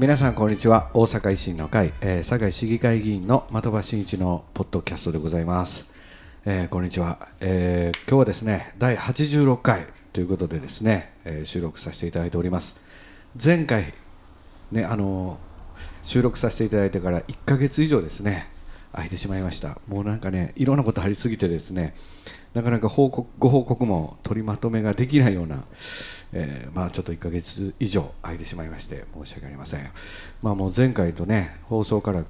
皆さんこんにちは。大阪維新の会、えー、堺市議会議員の的場真一のポッドキャストでございます、えーこんにちは、えー今日はですね第86回ということでですね、えー収録させていただいております。前回ねあのー収録させていただいてから1ヶ月以上ですね空いてしまいました。もうなんかねいろんなことありすぎてですねなかなか報告ご報告も取りまとめができないような、えーまあちょっと1ヶ月以上空いてしまいまして申し訳ありません。まあもう前回とね放送から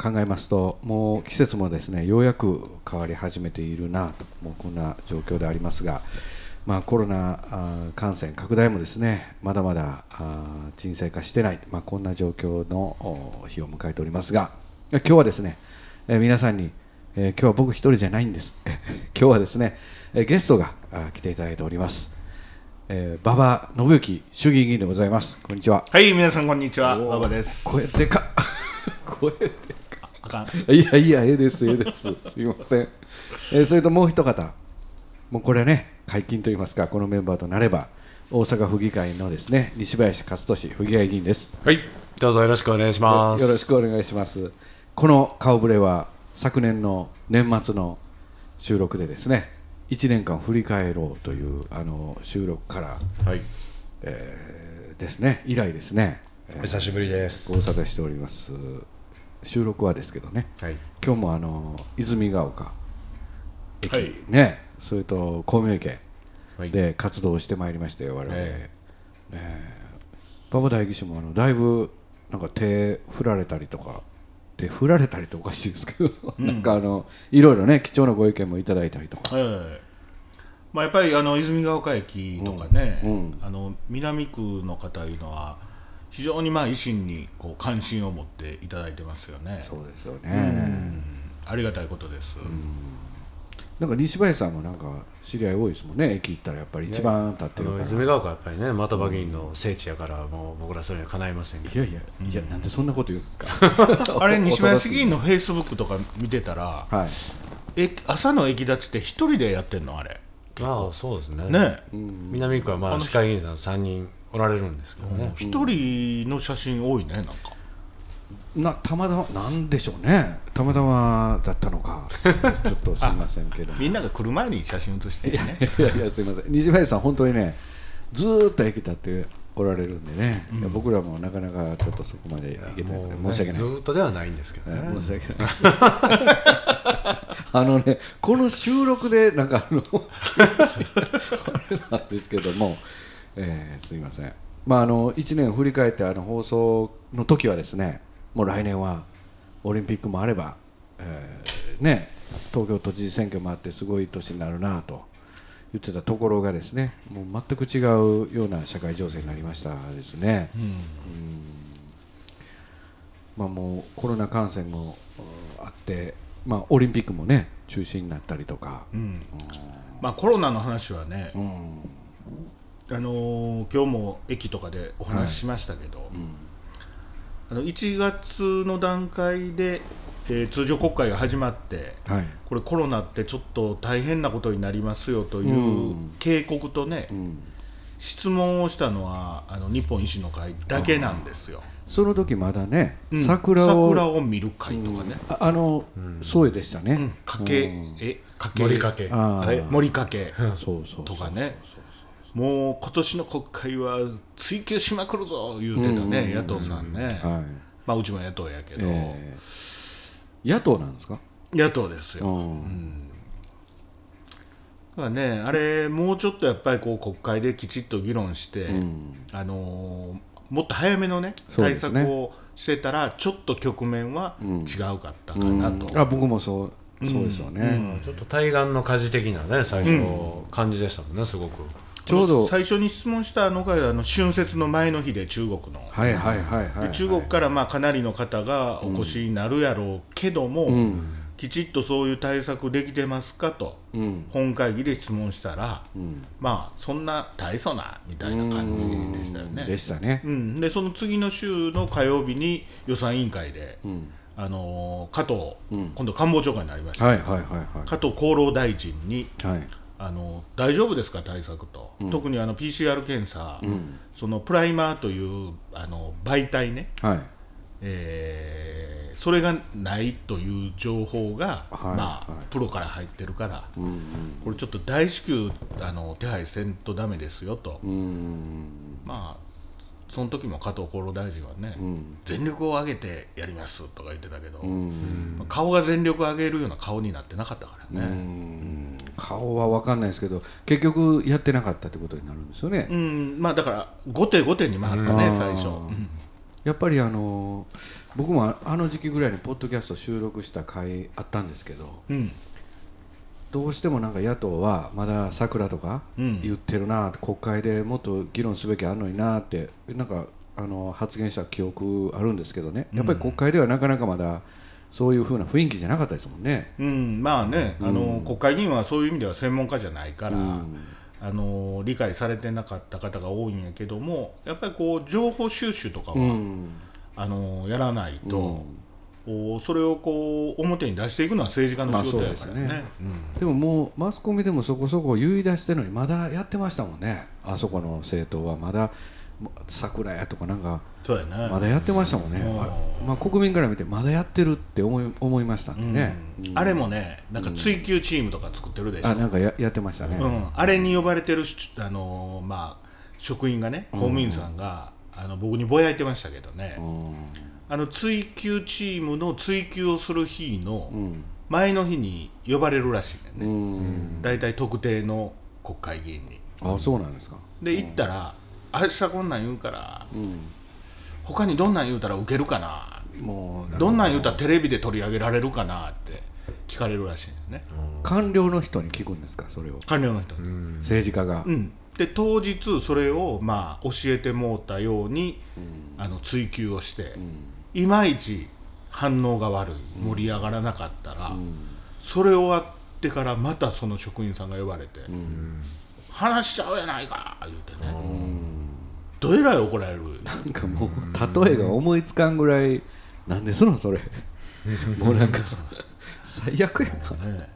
考えますともう季節もですねようやく変わり始めているなともうこんな状況でありますがまあ、コロナ感染拡大もですねまだまだあ沈静化してない、まあ、こんな状況の日を迎えておりますが今日はですね、えー皆さんに、えー今日は僕一人じゃないんです 今日はですね、えーゲストがあー来ていただいております、えー、馬場信之衆議院議員でございますこんにちははい、皆さんこんにちは、馬場です。声でかっ 声であかん。いやいや、ええです、ええです。すいません。えーそれともう一方、もうこれはね、解禁といいますか、このメンバーとなれば、大阪府議会のですね、西林勝利府議会議員です。はい、どうぞよろしくお願いします。よろしくお願いします。この顔ぶれは、昨年の年末の収録でですね、1年間振り返ろうというあの収録から、はい、えーですね、以来ですね、お久しぶりです。ご無沙汰しております。収録はですけどね、はい、今日もあの泉ヶ丘。駅、はい。ね。それと孔明池はい。で活動をしてまいりましたよ我々、え馬場代議士もあのだいぶなんか手振られたりとか手振られたりっておかしいですけど、なんかあのいろいろね貴重なご意見もいただいたりとか、ええまあ、やっぱりあの泉ヶ丘駅とかね、あの南区の方いうのは非常にまあ維新にこう関心を持っていただいてますよね。そうですよね、うん。ありがたいことです。なんか西林さんもなんか知り合い多いですもんね駅行ったらやっぱり一番立ってるから、泉ヶ丘はやっぱりね、的場議員の聖地やから、もう僕らそれには叶いませんけど。いやいやいや、なんでそんなこと言うんですか？あれ西林議員のフェイスブックとか見てたら、はい。え朝の駅立ちって一人でやってんのあれ。ああ、そうですね。ね、南区はまあ市会議員さん三人おられるんですけどね。一人の写真多いねなんか。なたまたまなんでしょうね。たまたまだったのか。ちょっとすいませんけど。みんなが来る前に写真写してね。いやいやすいません。西林さん本当にねずーっと駅立っておられるんでね、いや僕らもなかなかちょっとそこまで行けてなくて申し訳ない。ずーっとではないんですけどね。申し訳ない。あのねこの収録でなんかあのあれなんですけども、えーすいません。まああの1年振り返ってあの放送の時はですねもう来年はオリンピックもあれば、えーね東京都知事選挙もあってすごい年になるなと言ってたところがですねもう全く違うような社会情勢になりましたですね。まあ、もうコロナ感染もうんあって、まあ、オリンピックもね中止になったりとか、まあコロナの話はね、うん。あのー今日も駅とかでお話ししましたけど、あの1月の段階で、えー通常国会が始まってはい。これコロナってちょっと大変なことになりますよという警告とね、質問をしたのはあの日本維新の会だけなんですよ。その時まだね、うん。桜を桜を見る会とかね、ああの、そうでしたね、うん。かけ、えかけ森かけ。森かけ。とかね。もう今年の国会は追及しまくるぞ言うてたね、野党さんね、はい。まあうちも野党やけど、えー野党なんですか、野党ですよ、うん。だからねあれもうちょっとやっぱりこう国会できちっと議論して、あのーもっと早めのね対策をしてたらちょっと局面は違うかったかなと、あ僕もそうそうですよね、うん。ちょっと対岸の火事的なね、最初、感じでしたもんね、すごく。ちょうど最初に質問したのがあの春節の前の日で中国の、はいはいはいはい、で中国からまあかなりの方がお越しになるやろうけども、きちっとそういう対策できてますかと、本会議で質問したら、まあそんな大層なみたいな感じでしたよね。でしたね、うん、でその次の週の火曜日に予算委員会で、あのー加藤、今度官房長官になりました、はいはいはいはい。加藤厚労大臣にはいあの大丈夫ですか？対策と、特にあの PCR 検査、そのプライマーというあの媒体ね、はい。えーそれがないという情報が、はいまあはい。プロから入ってるから、これちょっと大至急あの手配せんとダメですよと、まあその時も加藤厚労大臣はね、全力を挙げてやりますとか言ってたけど、まあ顔が全力を上げるような顔になってなかったからね。顔は分かんないですけど結局やってなかったってことになるんですよね、うん。まあだから後手後手に回ったね、最初、うん。やっぱりあの僕もああの時期ぐらいにポッドキャスト収録した回あったんですけどうんどうしてもなんか野党はまだ桜とかうん。言ってるなって国会でもっと議論すべきあるのになってなんかあの発言した記憶あるんですけどね。やっぱり国会ではなかなかまだそういうふうな雰囲気じゃなかったですもんね。うん、まあね、あの国会議員はそういう意味では専門家じゃないから、あの理解されてなかった方が多いんやけどもやっぱりこう情報収集とかは、あのやらないと、おそれをこう表に出していくのは政治家の仕事やからね。まあそうですでももうマスコミでもそこそこ言い出してるのにまだやってましたもんね。あそこの政党はまだも桜やとかなんかうんそうやね。まだやってましたもんね、うん。あまあ、国民から見てまだやってるって思い思いましたんでね、あれもね、なんか追及チームとか作ってるでしょ。あなんかややってましたね、うん、あれに呼ばれてるしあのまあ職員がね、公務員さんが、あの僕にぼやいてましたけどね。あの追及チームの追及をする日の前の日に呼ばれるらしいねんね、大体特定の国会議員に。あそうなんですか。で行ったら、明日こんなん言うから、他にどんなん言うたらウケるかな、もうどんなん言うたらテレビで取り上げられるかなって聞かれるらしいんですね、官僚の人に聞くんですかそれを。官僚の人に。政治家が、うん、で当日それをまあ教えてもうたように、あの追求をして、いまいち反応が悪い盛り上がらなかったら、それ終わってからまたその職員さんが呼ばれて「話しちゃうやないか」言うてね、どえらい怒られる。なんかもう例えが思いつかんぐらいなんですのそれ。もうなんか最悪やな。ね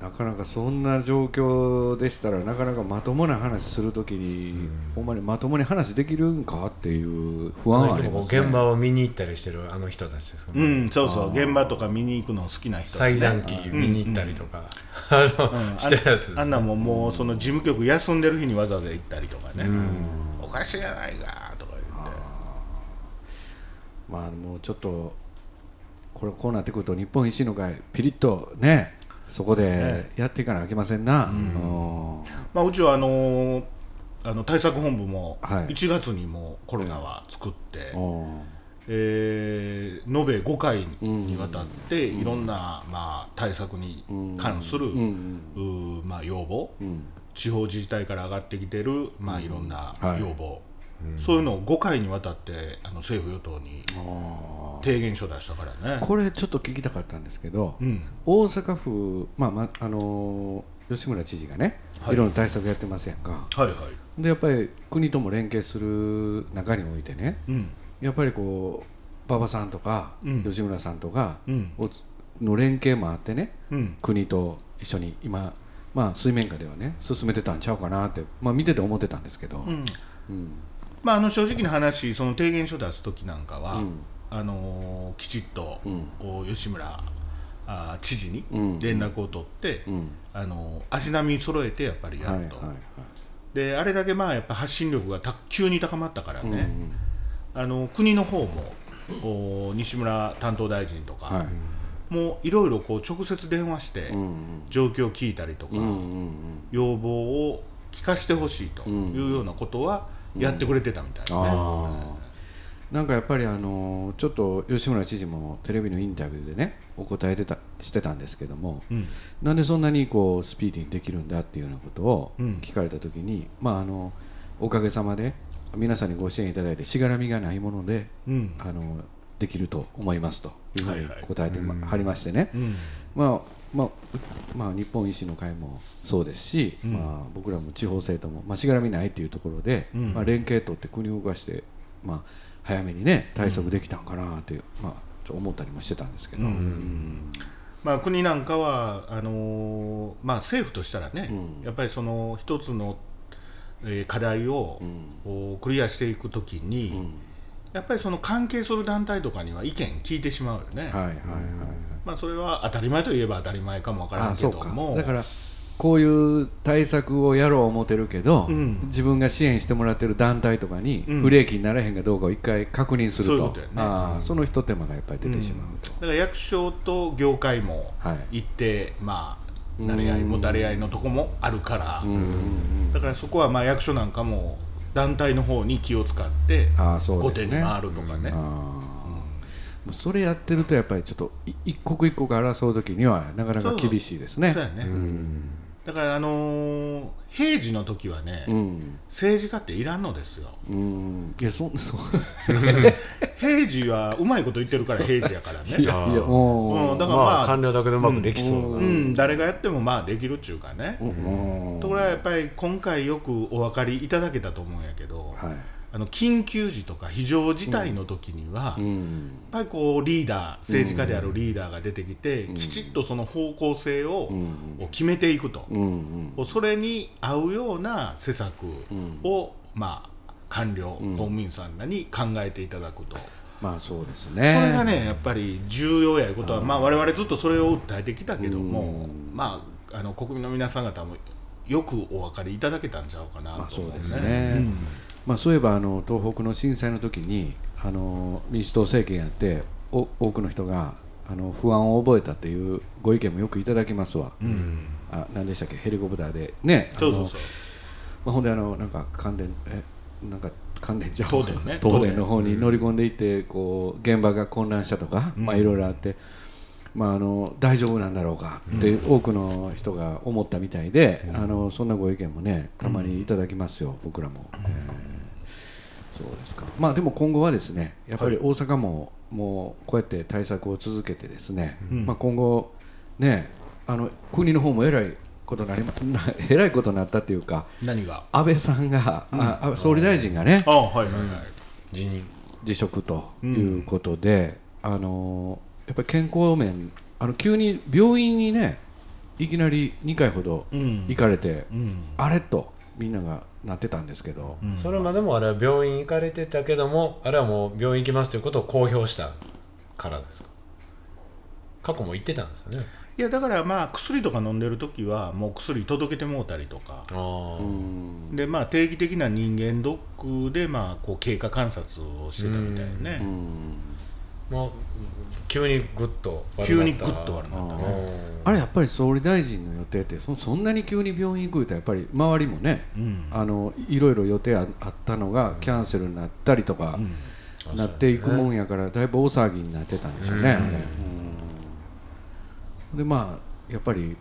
なかなかそんな状況でしたらなかなかまともな話するときに、ほんまにまともに話できるんかっていう不安はありますね。現場を見に行ったりしてるあの人たちですようね、んそうそう。現場とか見に行くの好きな人、ね、裁断機見に行ったりとか、あのしてるやつですあんなもんもうその事務局休んでる日にわざわざ行ったりとかね、おかしいやないかとか言って。まあもうちょっとこれこうなってくると日本維新の会ピリッとねそこでやっていかなきゃいけませんな、うん。まあ、うちはあのーあの対策本部もはい。1月にもコロナは作って、う。んえー延べ5回にわたっていろんな、まあ、対策に関する、まあ、要望、地方自治体から上がってきてる、まあ、いろんなはい。要望、そういうのを5回にわたってあの政府・与党に提言書出したからね。これちょっと聞きたかったんですけど、うん。大阪府、まあまあのー吉村知事がね、はい。いろんな対策やってますやんか。はいはい。でやっぱり国とも連携する中においてねうん。やっぱりこう馬場さんとか、うん。吉村さんとかうん。をの連携もあってねうん。国と一緒に今、まあ、水面下ではね進めてたんちゃうかなって、まあ、見てて思ってたんですけど、うんまあ、あの正直な話その提言書出す時なんかは、あのーきちっと、お吉村あー知事にうん。連絡を取って、ん。あのー足並み揃えてやっぱりやると、はいはいはい。であれだけまあやっぱ発信力がた急に高まったからね、あの国の方もお西村担当大臣とか、はい。もういろいろこう直接電話して状況を聞いたりとか、要望を聞かせてほしいというようなことはやってくれてたみたいなね。あー。なんかやっぱりあのちょっと吉村知事もテレビのインタビューでねお答えてたしてたんですけども、ん。なんでそんなにこうスピーディーにできるんだっていうようなことをうん。聞かれた時に、まああのおかげさまで皆さんにご支援いただいてしがらみがないもので、うん。あのできると思いますというふうに答えてまはりましてね、うん。まあまあまあ、日本維新の会もそうですし、まあ、僕らも地方政党も、まあ、しがらみないというところで、ん。まあ、連携取って国を動かして、まあ、早めにね対策できたんかなという、まあ、ちょっと思ったりもしてたんですけど、うん。まあ、国なんかはあのーまあ、政府としたらね、やっぱりその一つの、えー課題を、クリアしていくときに、やっぱりその関係する団体とかには意見聞いてしまうよね、はいはいはいまあ、それは当たり前といえば当たり前かもわからんけども。だからこういう対策をやろう思ってるけど、ん。自分が支援してもらってる団体とかにうん。不利益にならへんかどうかを一回確認すると、そういうこと手間がやっぱり出てしまうと、だから役所と業界もはい行って、まあ慣れ合いもたれ合いのとこもあるから、うんうんうん。だからそこはまあ役所なんかも団体の方に気を使ってああそう後ですね。手に回るとかね。それやってるとやっぱりちょっとい一刻一刻争う時にはなかなか厳しいですね。そうやね、だからあのー平時の時はね、うん。政治家っていらんのですよ。うん。いやそ そう。平時はうまいこと言ってるから平時やからね。いやいやもうん、だからまあ、まあ官僚だけでうまくできそうな、うん、誰がやってもまあできるっちゅうかね、う、うん。ところがやっぱり今回よくお分かりいただけたと思うんやけど、はいあの緊急時とか非常事態の時には、やっうんぱりこうリーダー政治家であるリーダーが出てきて、きちっとその方向性を,、を決めていくと、うんうん。それに合うような施策を、まあ官僚、公務員さんらに考えていただくと。まあそうですそねれがねやっぱり重要やいうことは、まあ、我々ずっとそれを訴えてきたけども、まあ、あの国民の皆さん方もよくお分かりいただけたんちゃうかなまあそうですと思うね。ね、まあ、そういえばあの東北の震災の時にあの民主党政権やってお多くの人があの不安を覚えたっていうご意見もよくいただきますわ、あ何でしたっけ？ヘリコプターで。ねあのそうそうそう。まあ、ほんであのなんか関電えなんか関電じゃん。東電ね。東電の方に乗り込んでいってこう現場が混乱したとか、まあいろいろあって。まあ、あの大丈夫なんだろうかって多くの人が思ったみたいで、あのそんなご意見もねたまにいただきますよ、僕らも、えーそうですか。まあでも今後はですねやっぱり大阪ももうこうやって対策を続けてですね、まあ、今後ねあの国の方もえらいことになりまな えらいことになったっていうか何が？安倍さんが、ああ総理大臣がねあはいはいはい、辞任。辞職ということで、あのやっぱり健康面あの急に病院にねいきなり2回ほどうん。行かれて、うん。あれとみんながなってたんですけど、それまでもあれは病院行かれてたけどもあれはもう病院行きますということを公表したからですか？過去も言ってたんですよね。いやだからまあ薬とか飲んでる時はもう薬届けてもうたりとか。でまあ定期的な人間ドックでまあこう経過観察をしてたみたいなね、もう急にグッと悪なった。急にグッと悪なったね。あれやっぱり総理大臣の予定ってそそんなに急に病院行くとやっぱり周りもね、うん。あのいろいろ予定ああったのがキャンセルになったりとか、なっていくもんやからだいぶ大騒ぎになってたんでしょうね。うん。でまあやっぱり、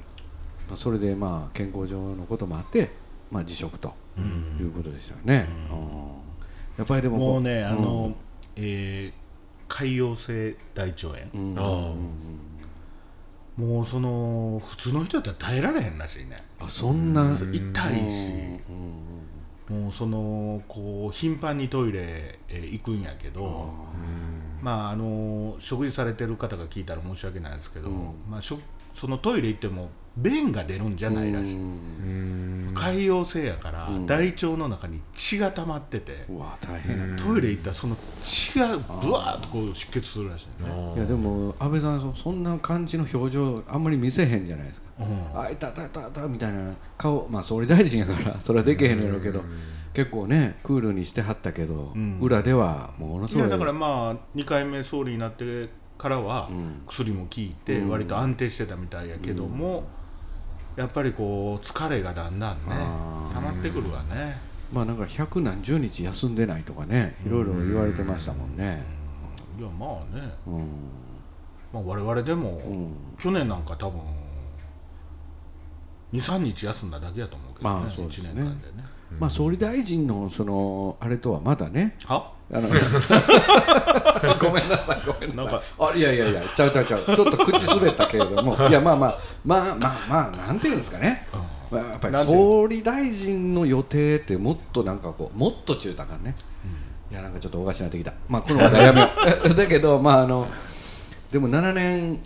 まあ、それでまあ健康上のこともあって、まあ、辞職ということでしたよね。うん。やっぱりでもこもうねあの、えー潰瘍性大腸炎、あもうその普通の人だったら耐えられへんらしいね。あそんな、痛いし、もうそのこう頻繁にトイレへ行くんやけど、まああの食事されてる方が聞いたら申し訳ないですけど、まあ、しょそのトイレ行っても便が出るんじゃないらしい、潰瘍性やから、大腸の中に血が溜まってて、うわ大変やな、トイレ行ったらその血がぶわーっとこう出血するらしいね、いやでも安倍さんそそんな感じの表情あんまり見せへんじゃないですか、うん。あいたたたたみたいな顔まあ総理大臣やからそれはできへんやろうけど、結構ねクールにしてはったけど、裏ではものすごいいやだからまあ2回目総理になってからは薬も効いて割と安定してたみたいやけども、やっぱりこう疲れがだんだんね溜まってくるわね、まあなんか百何十日休んでないとかねいろいろ言われてましたもんね、いやまあね、うん。まあ、我々でも、去年なんか多分23日休んだだけやと思うけどね、まあそうですね。1年間でね。まあ総理大臣のそのあれとはまだねは？あのごめんなさいごめんなさい。あいやいやいやちゃうちゃうちゃう。ちょっと口滑ったけれども。い。やまあまあまあまあまあなんていうんですかね、まあやっぱり総理大臣の予定ってもっとなんかこうもっと中途感ね、いやなんかちょっとおかしなってきた。まあこの話題やめ。よ うだけどまああのでも7年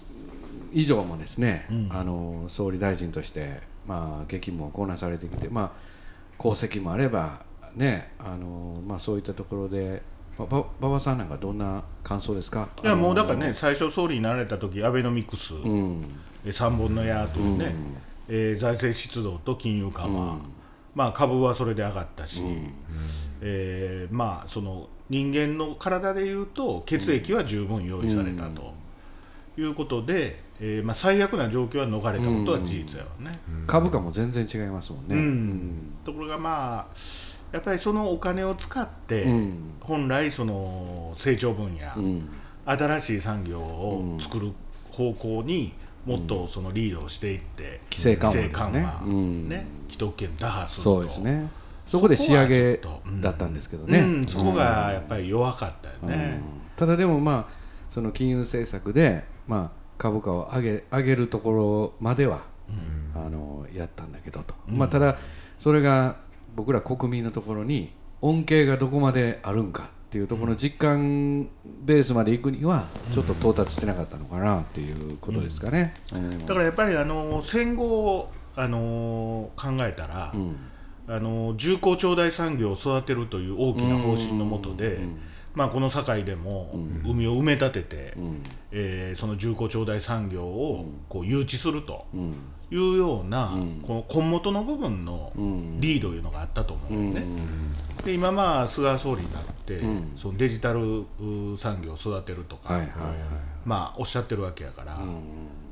以上もですね、あの総理大臣として、まあ、激務をこなされてきて、まあ、功績もあれば、ねあのまあ、そういったところで、馬場さんなんかどんな感想ですか？いやもうだからね最初総理になられた時アベノミクス、うん。え3本の矢というね、えー財政出動と金融緩和、まあ、株はそれで上がったし、えーまあ、その人間の体でいうと血液は十分用意されたということで、えーまあ、最悪な状況は逃れたことは事実やわね。株価も全然違いますもんね。うん。ところがまあやっぱりそのお金を使って、うん。本来その成長分野、うん。新しい産業を作る方向にもっとそのリードをしていって、規制緩和ね。緩和うん。ね既得権打破すると。そうですね。そこで仕上げだったんですけどね、うん、そこがやっぱり弱かったよね、ただでもまあその金融政策で、まあ、株価を上げ上げるところまでは、あのやったんだけどと、まあ、ただそれが僕ら国民のところに恩恵がどこまであるんかっていうところの実感ベースまで行くにはちょっと到達してなかったのかなっていうことですかね。うん。だからやっぱりあの戦後をあの考えたら、あの重工長大産業を育てるという大きな方針のもとで、まあ、この堺でも海を埋め立てて、えーその重工長大産業をこう誘致するというような、この根元の部分のリードいうのがあったと思うんだよね。で今まあ菅総理になって、そのデジタルう産業を育てるとか、まあ、おっしゃってるわけやから、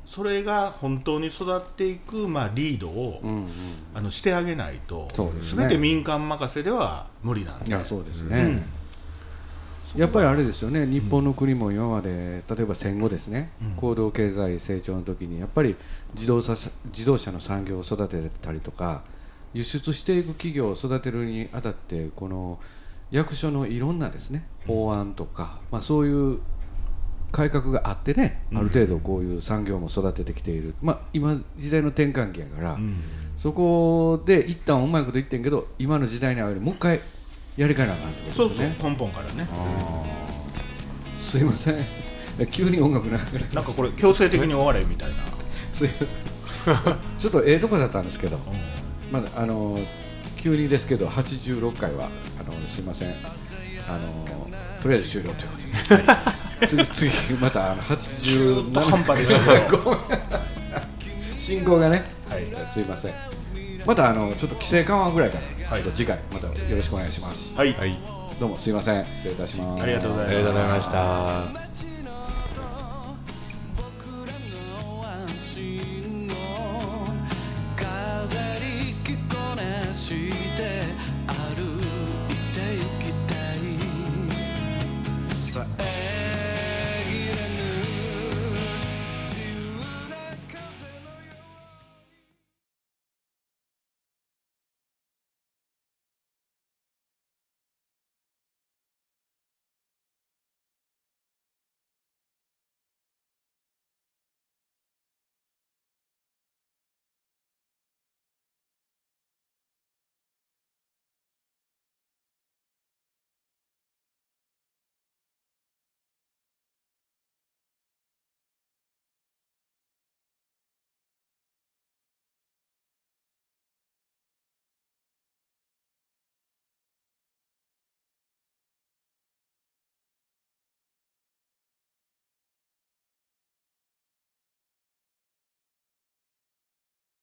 それが本当に育っていく、まあ、リードを、あのしてあげないとすね。全て民間任せでは無理なんでいやそうですね、やっぱりあれですよね。日本の国も今まで例えば戦後ですね、高度経済成長の時にやっぱり自動車自動車の産業を育てたりとか輸出していく企業を育てるにあたってこの役所のいろんなですね法案とか、まあ、そういう改革があってねある程度こういう産業も育ててきている、まあ、今時代の転換期やから、そこで一旦うまいこと言ってんけど今の時代に合うようにもう一回やり替えなあかんってこそうそうとですね根本からね。すいません。え急に音楽ななんかこれ強制的に終われみたいな、すいません。ちょっとええとこだったんですけど。まだあの急にですけど86回はあのすいません。あのとりあえず終了ということで、次次またあの87中途半端でしたけど。ごめんなさい。進行がね、はい。すいませんまたあのちょっと規制緩和ぐらいから、はい。ちょっと次回またよろしくお願いします。はい、はい。どうもすいません。失礼いたします。ありがとうございます。ありがとうございました